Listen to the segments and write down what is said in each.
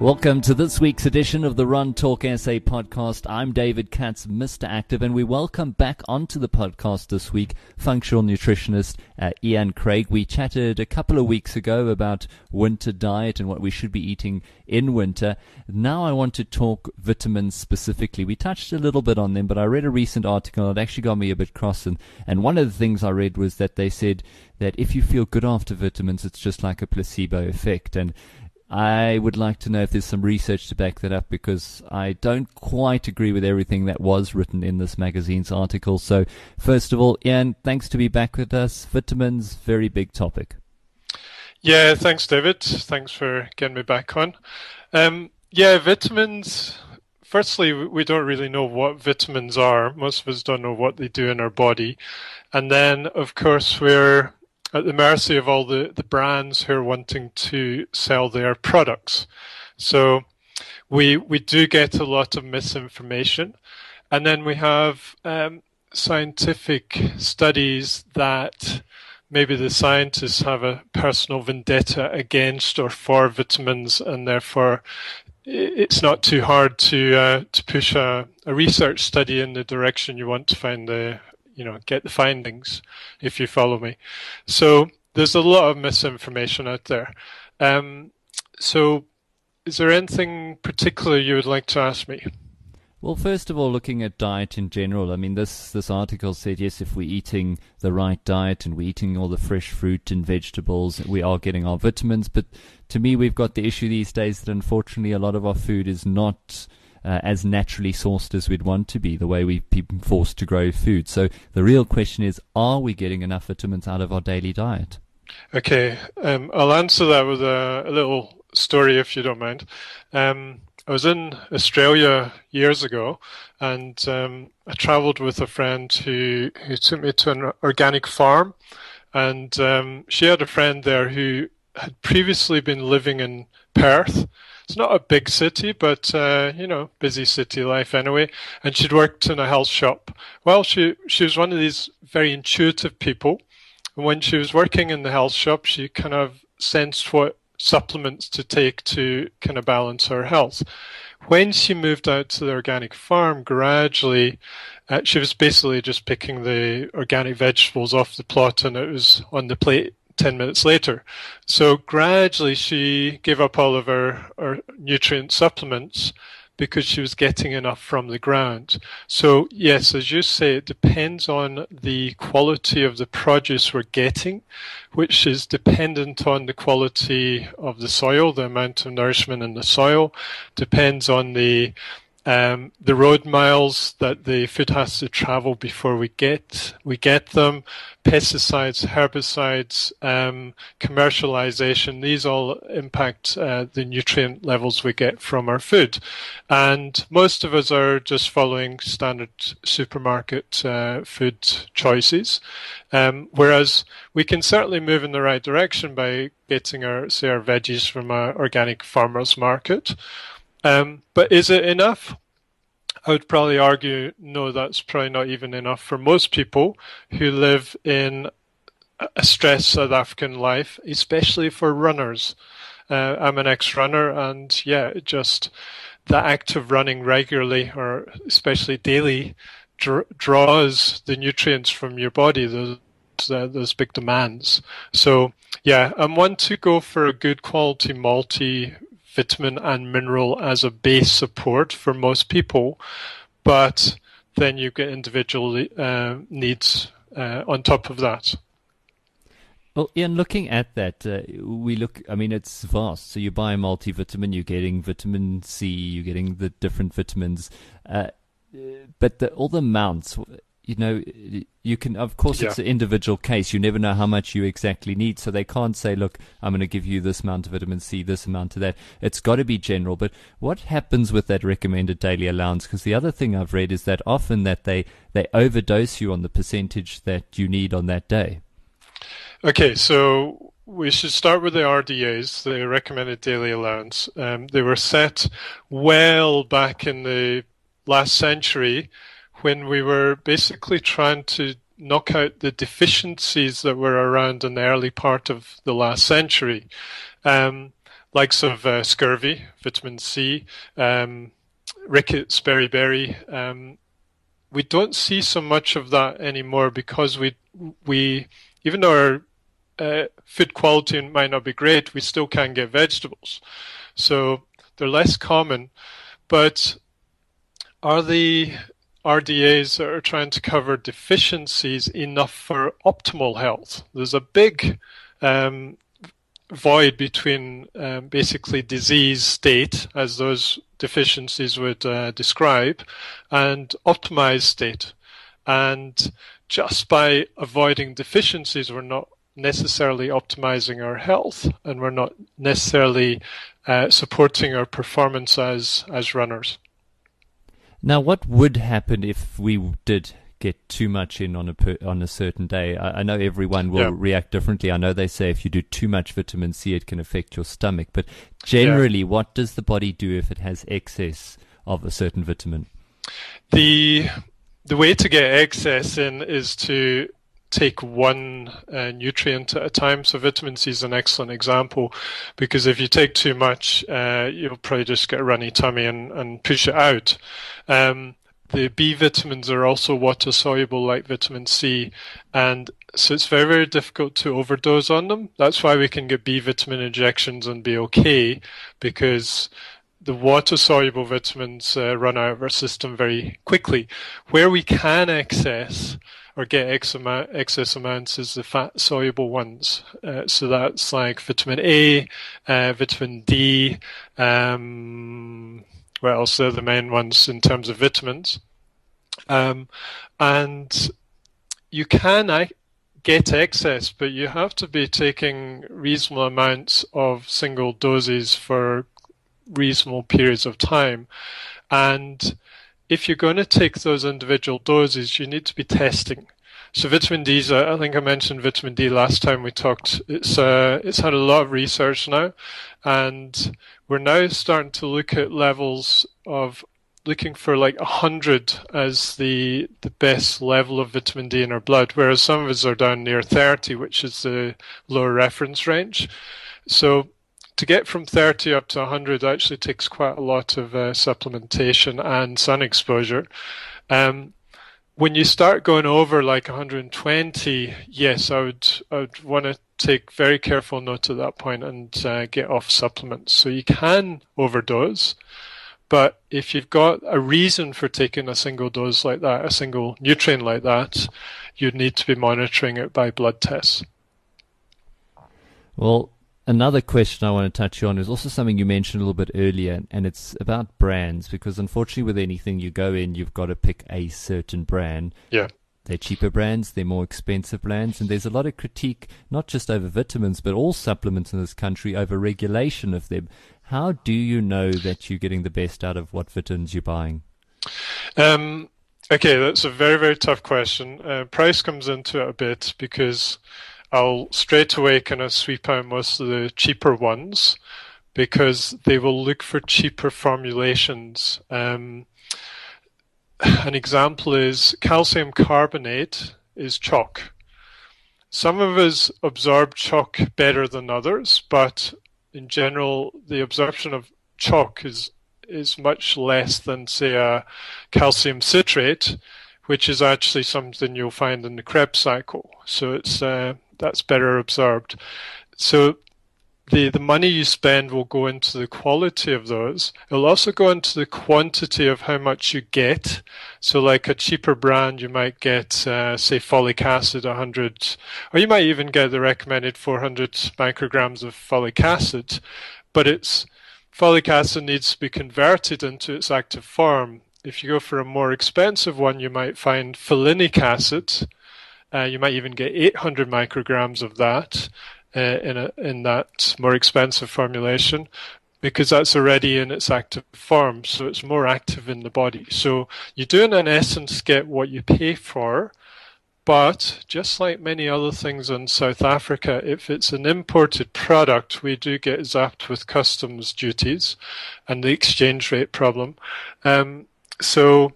Welcome to this week's edition of the Run Talk SA podcast. I'm David Katz, Mr. Active, and we welcome back onto the podcast this week functional nutritionist uh, Ian Craig. We chatted a couple of weeks ago about winter diet and what we should be eating in winter. Now I want to talk vitamins specifically. We touched a little bit on them, but I read a recent article that actually got me a bit cross, and, and one of the things I read was that they said that if you feel good after vitamins, it's just like a placebo effect. And I would like to know if there's some research to back that up because I don't quite agree with everything that was written in this magazine's article. So, first of all, Ian, thanks to be back with us. Vitamins, very big topic. Yeah, thanks, David. Thanks for getting me back on. Um, yeah, vitamins. Firstly, we don't really know what vitamins are. Most of us don't know what they do in our body. And then, of course, we're at the mercy of all the, the brands who are wanting to sell their products. So we we do get a lot of misinformation, and then we have um, scientific studies that maybe the scientists have a personal vendetta against or for vitamins, and therefore it's not too hard to uh, to push a, a research study in the direction you want to find the you know get the findings if you follow me. So there's a lot of misinformation out there. Um, so is there anything particular you would like to ask me? Well, first of all, looking at diet in general, I mean, this, this article said, yes, if we're eating the right diet and we're eating all the fresh fruit and vegetables, we are getting our vitamins. But to me, we've got the issue these days that unfortunately a lot of our food is not uh, as naturally sourced as we'd want to be, the way we've been forced to grow food. So the real question is, are we getting enough vitamins out of our daily diet? Okay, um, I'll answer that with a, a, little story if you don't mind. Um, I was in Australia years ago, and um, I travelled with a friend who who took me to an organic farm, and um, she had a friend there who had previously been living in Perth, it's not a big city, but uh, you know, busy city life anyway. And she'd worked in a health shop. Well, she she was one of these very intuitive people. And when she was working in the health shop, she kind of sensed what supplements to take to kind of balance her health. When she moved out to the organic farm, gradually, uh, she was basically just picking the organic vegetables off the plot, and it was on the plate 10 minutes later. So gradually she gave up all of her, her nutrient supplements because she was getting enough from the ground. So, yes, as you say, it depends on the quality of the produce we're getting, which is dependent on the quality of the soil, the amount of nourishment in the soil, depends on the um, the road miles that the food has to travel before we get we get them, pesticides, herbicides, um, commercialization. These all impact uh, the nutrient levels we get from our food, and most of us are just following standard supermarket uh, food choices. Um, whereas we can certainly move in the right direction by getting our say our veggies from an organic farmers market. Um, but is it enough? I would probably argue no, that's probably not even enough for most people who live in a stressed South African life, especially for runners. Uh, I'm an ex-runner, and yeah, just the act of running regularly, or especially daily, dr- draws the nutrients from your body. Those uh, those big demands. So yeah, I'm one to go for a good quality multi vitamin and mineral as a base support for most people, but then you get individual uh, needs uh, on top of that. Well, Ian, looking at that, uh, we look. I mean, it's vast. So you buy a multivitamin, you're getting vitamin C, you're getting the different vitamins, uh, but the, all the amounts you know, you can, of course, yeah. it's an individual case. You never know how much you exactly need. So they can't say, look, I'm going to give you this amount of vitamin C, this amount of that. It's got to be general. But what happens with that recommended daily allowance? Because the other thing I've read is that often that they, they overdose you on the percentage that you need on that day. Okay, so we should start with the RDAs, the recommended daily allowance. Um, they were set well back in the last century when we were basically trying to knock out the deficiencies that were around in the early part of the last century. Um, likes of uh, scurvy, vitamin C, um, rickets, beriberi. Um, we don't see so much of that anymore because we we even though our uh, food quality might not be great, we still can get vegetables. So they're less common, but are the RDAs are trying to cover deficiencies enough for optimal health? There's a big um, void between um, basically disease state, as those deficiencies would uh, describe, and optimized state. And just by avoiding deficiencies, we're not necessarily optimizing our health and we're not necessarily uh, supporting our performance as, as runners. Now, what would happen if we did get too much in on a per, on a certain day. I, I know everyone will yeah. react differently. I know they say if you do too much vitamin C, it can affect your stomach. But generally, yeah. what does the body do if it has excess of a certain vitamin? The the way to get excess in is to take one uh, nutrient at a time. So vitamin C is an excellent example because if you take too much, uh, you'll probably just get a runny tummy and, and push it out. Um, the B vitamins are also water soluble like vitamin C, and so it's very, very difficult to overdose on them. That's why we can get B vitamin injections and be okay, because the water soluble vitamins uh, run out of our system very quickly. Where we can access or get excess amounts is the fat soluble ones. Uh, so that's like vitamin A, uh, vitamin D, um, what else are the main ones in terms of vitamins. Um, and you can get excess, but you have to be taking reasonable amounts of single doses for reasonable periods of time. And if you're going to take those individual doses, you need to be testing. So vitamin D is, uh, I think I mentioned vitamin D last time we talked. It's uh, it's had a lot of research now, and we're now starting to look at levels of looking for like 100 as the the best level of vitamin D in our blood, whereas some of us are down near 30, which is the lower reference range. So to get from 30 up to 100 actually takes quite a lot of uh, supplementation and sun exposure. Um, when you start going over like 120, yes, I would I would want to take very careful note at that point and uh, get off supplements. So you can overdose, but if you've got a reason for taking a single dose like that, a single nutrient like that, you'd need to be monitoring it by blood tests. Well, Another question I want to touch on is also something you mentioned a little bit earlier, and it's about brands. Because unfortunately, with anything you go in, you've got to pick a certain brand. Yeah. They're cheaper brands, they're more expensive brands, and there's a lot of critique, not just over vitamins, but all supplements in this country over regulation of them. How do you know that you're getting the best out of what vitamins you're buying? Um, okay, that's a very, very tough question. Uh, price comes into it a bit because I'll straight away kind of sweep out most of the cheaper ones because they will look for cheaper formulations. Um, an example is calcium carbonate is chalk. Some of us absorb chalk better than others, but in general, the absorption of chalk is is much less than, say, a calcium citrate, which is actually something you'll find in the Krebs cycle. So it's uh, that's better absorbed. So the, the money you spend will go into the quality of those. It'll also go into the quantity of how much you get. So, like a cheaper brand, you might get, uh, say, folic acid 100, or you might even get the recommended 400 micrograms of folic acid. But it's folic acid needs to be converted into its active form. If you go for a more expensive one, you might find folinic acid, uh, you might even get 800 micrograms of that uh, in a, in that more expensive formulation because that's already in its active form, so it's more active in the body. So you do, in essence, get what you pay for. But just like many other things in South Africa, if it's an imported product, we do get zapped with customs duties and the exchange rate problem. Um, so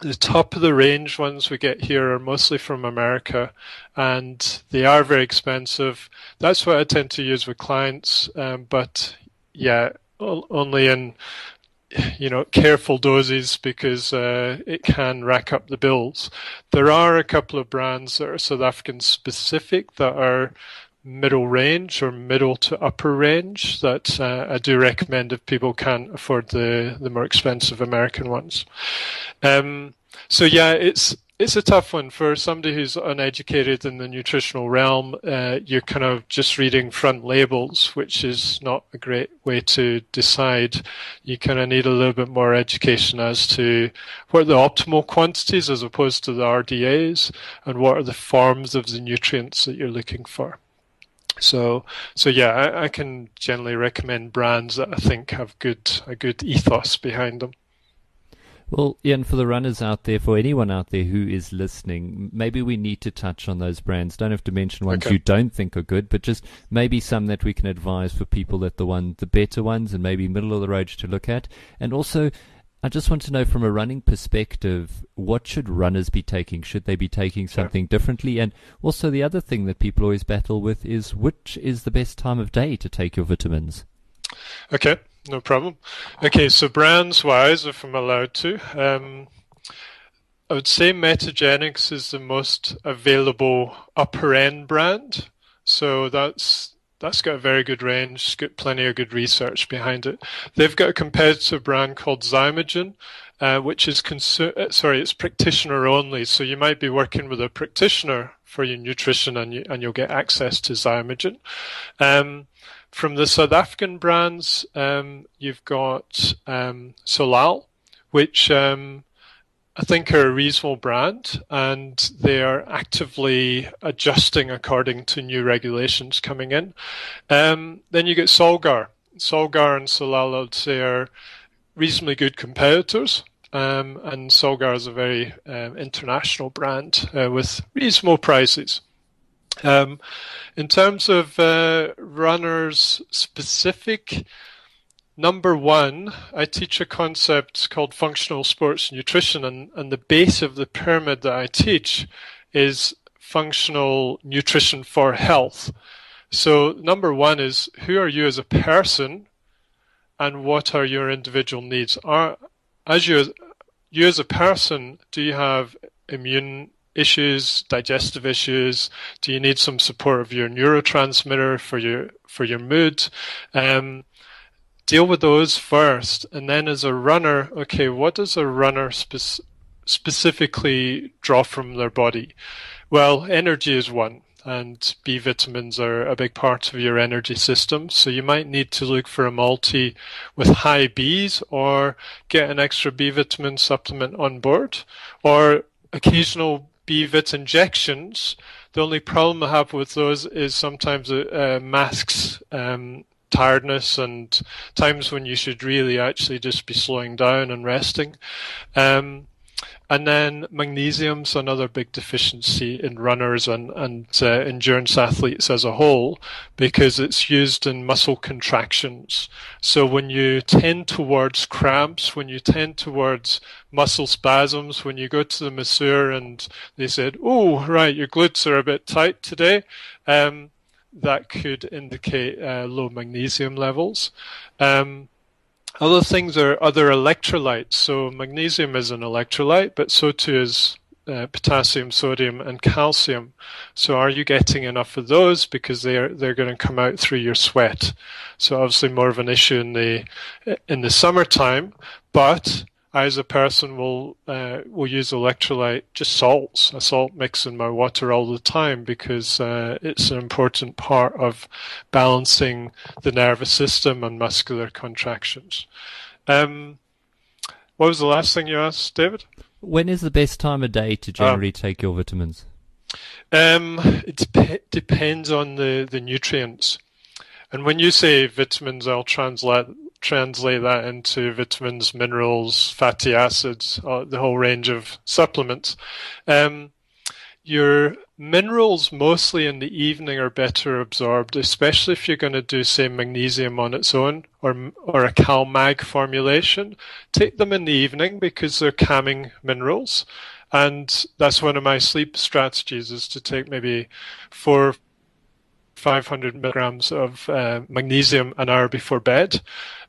the top of the range ones we get here are mostly from America, and they are very expensive. That's what I tend to use with clients. Um, but yeah, only in you know careful doses because uh, it can rack up the bills. There are a couple of brands that are South African specific that are middle range or middle to upper range that uh, I do recommend if people can't afford the the more expensive American ones. Um, so yeah, it's it's a tough one for somebody who's uneducated in the nutritional realm. Uh, you're kind of just reading front labels, which is not a great way to decide. You kind of need a little bit more education as to what are the optimal quantities as opposed to the RDAs, and what are the forms of the nutrients that you're looking for. So, so yeah, I, I can generally recommend brands that I think have good a good ethos behind them. Well, Ian, for the runners out there, for anyone out there who is listening, maybe we need to touch on those brands. Don't have to mention ones okay. you don't think are good, but just maybe some that we can advise for people that the one, the better ones, and maybe middle of the road to look at. And also, I just want to know from a running perspective, what should runners be taking? Should they be taking something differently? And also, the other thing that people always battle with is which is the best time of day to take your vitamins? Okay. No problem. Okay, so brands wise, if I'm allowed to, um, I would say Metagenics is the most available upper end brand. So that's that's got a very good range, got plenty of good research behind it. They've got a competitive brand called Xymogen, uh, which is consu- uh, sorry, it's practitioner only. So you might be working with a practitioner for your nutrition, and you and you'll get access to Xymogen. Um, from the South African brands, um, you've got um, Solal, which um, I think are a reasonable brand, and they are actively adjusting according to new regulations coming in. Um, then you get Solgar. Solgar and Solal, I'd say, are reasonably good competitors. Um, and Solgar is a very um, international brand uh, with reasonable prices. Um, in terms of uh, runners specific, number one, I teach a concept called functional sports nutrition, and, and the base of the pyramid that I teach is functional nutrition for health. So, number one is who are you as a person, and what are your individual needs? Are as you you as a person, do you have immune issues, digestive issues? Do you need some support of your neurotransmitter for your for your mood? Um, deal with those first, and then as a runner, okay, what does a runner spe- specifically draw from their body? Well, energy is one and B vitamins are a big part of your energy system. So you might need to look for a multi with high Bs or get an extra B vitamin supplement on board or occasional BVIT injections. The only problem I have with those is sometimes it uh, masks um, tiredness and times when you should really actually just be slowing down and resting. Um, and then magnesium's another big deficiency in runners and, and uh, endurance athletes as a whole because it's used in muscle contractions. So when you tend towards cramps, when you tend towards muscle spasms, when you go to the masseur and they said, oh, right, your glutes are a bit tight today, um, that could indicate uh, low magnesium levels. Um, other things are other electrolytes. So magnesium is an electrolyte, but so too is uh, potassium, sodium, and calcium. So are you getting enough of those? Because they're they're going to come out through your sweat. So obviously more of an issue in the in the summertime, but I, as a person, will uh, will use electrolyte, just salts, a salt mix in my water all the time because uh, it's an important part of balancing the nervous system and muscular contractions. Um, what was the last thing you asked, David? When is the best time of day to generally um, take your vitamins? Um, it dep- depends on the, the nutrients. And when you say vitamins, I'll translate translate that into vitamins, minerals, fatty acids, uh, the whole range of supplements. Um, your minerals mostly in the evening are better absorbed, especially if you're going to do, say, magnesium on its own or or a CalMag formulation. Take them in the evening because they're calming minerals, and that's one of my sleep strategies is to take maybe four 500 milligrams of uh, magnesium an hour before bed.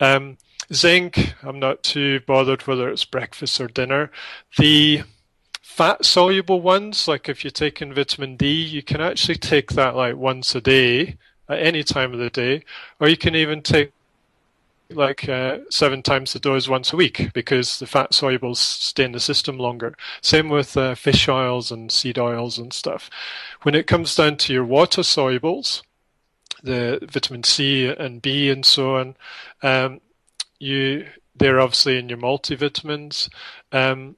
Um, zinc, I'm not too bothered whether it's breakfast or dinner. The fat soluble ones, like if you're taking vitamin D, you can actually take that like once a day at any time of the day, or you can even take like uh, seven times the dose once a week because the fat solubles stay in the system longer. Same with uh, fish oils and seed oils and stuff. When it comes down to your water solubles, the vitamin C and B and so on, um, you they're obviously in your multivitamins. Um,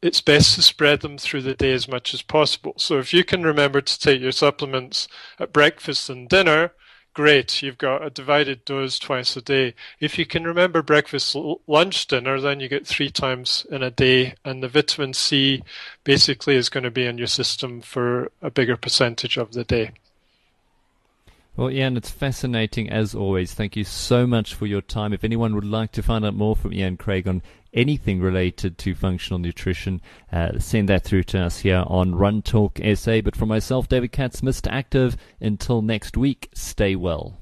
it's best to spread them through the day as much as possible. So if you can remember to take your supplements at breakfast and dinner, great, you've got a divided dose twice a day. If you can remember breakfast, lunch, dinner, then you get three times in a day, and the vitamin C basically is going to be in your system for a bigger percentage of the day. Well, Ian, it's fascinating as always. Thank you so much for your time. If anyone would like to find out more from Ian Craig on anything related to functional nutrition, uh, send that through to us here on Run Talk SA. But for myself, David Katz, Mr. Active, until next week, stay well.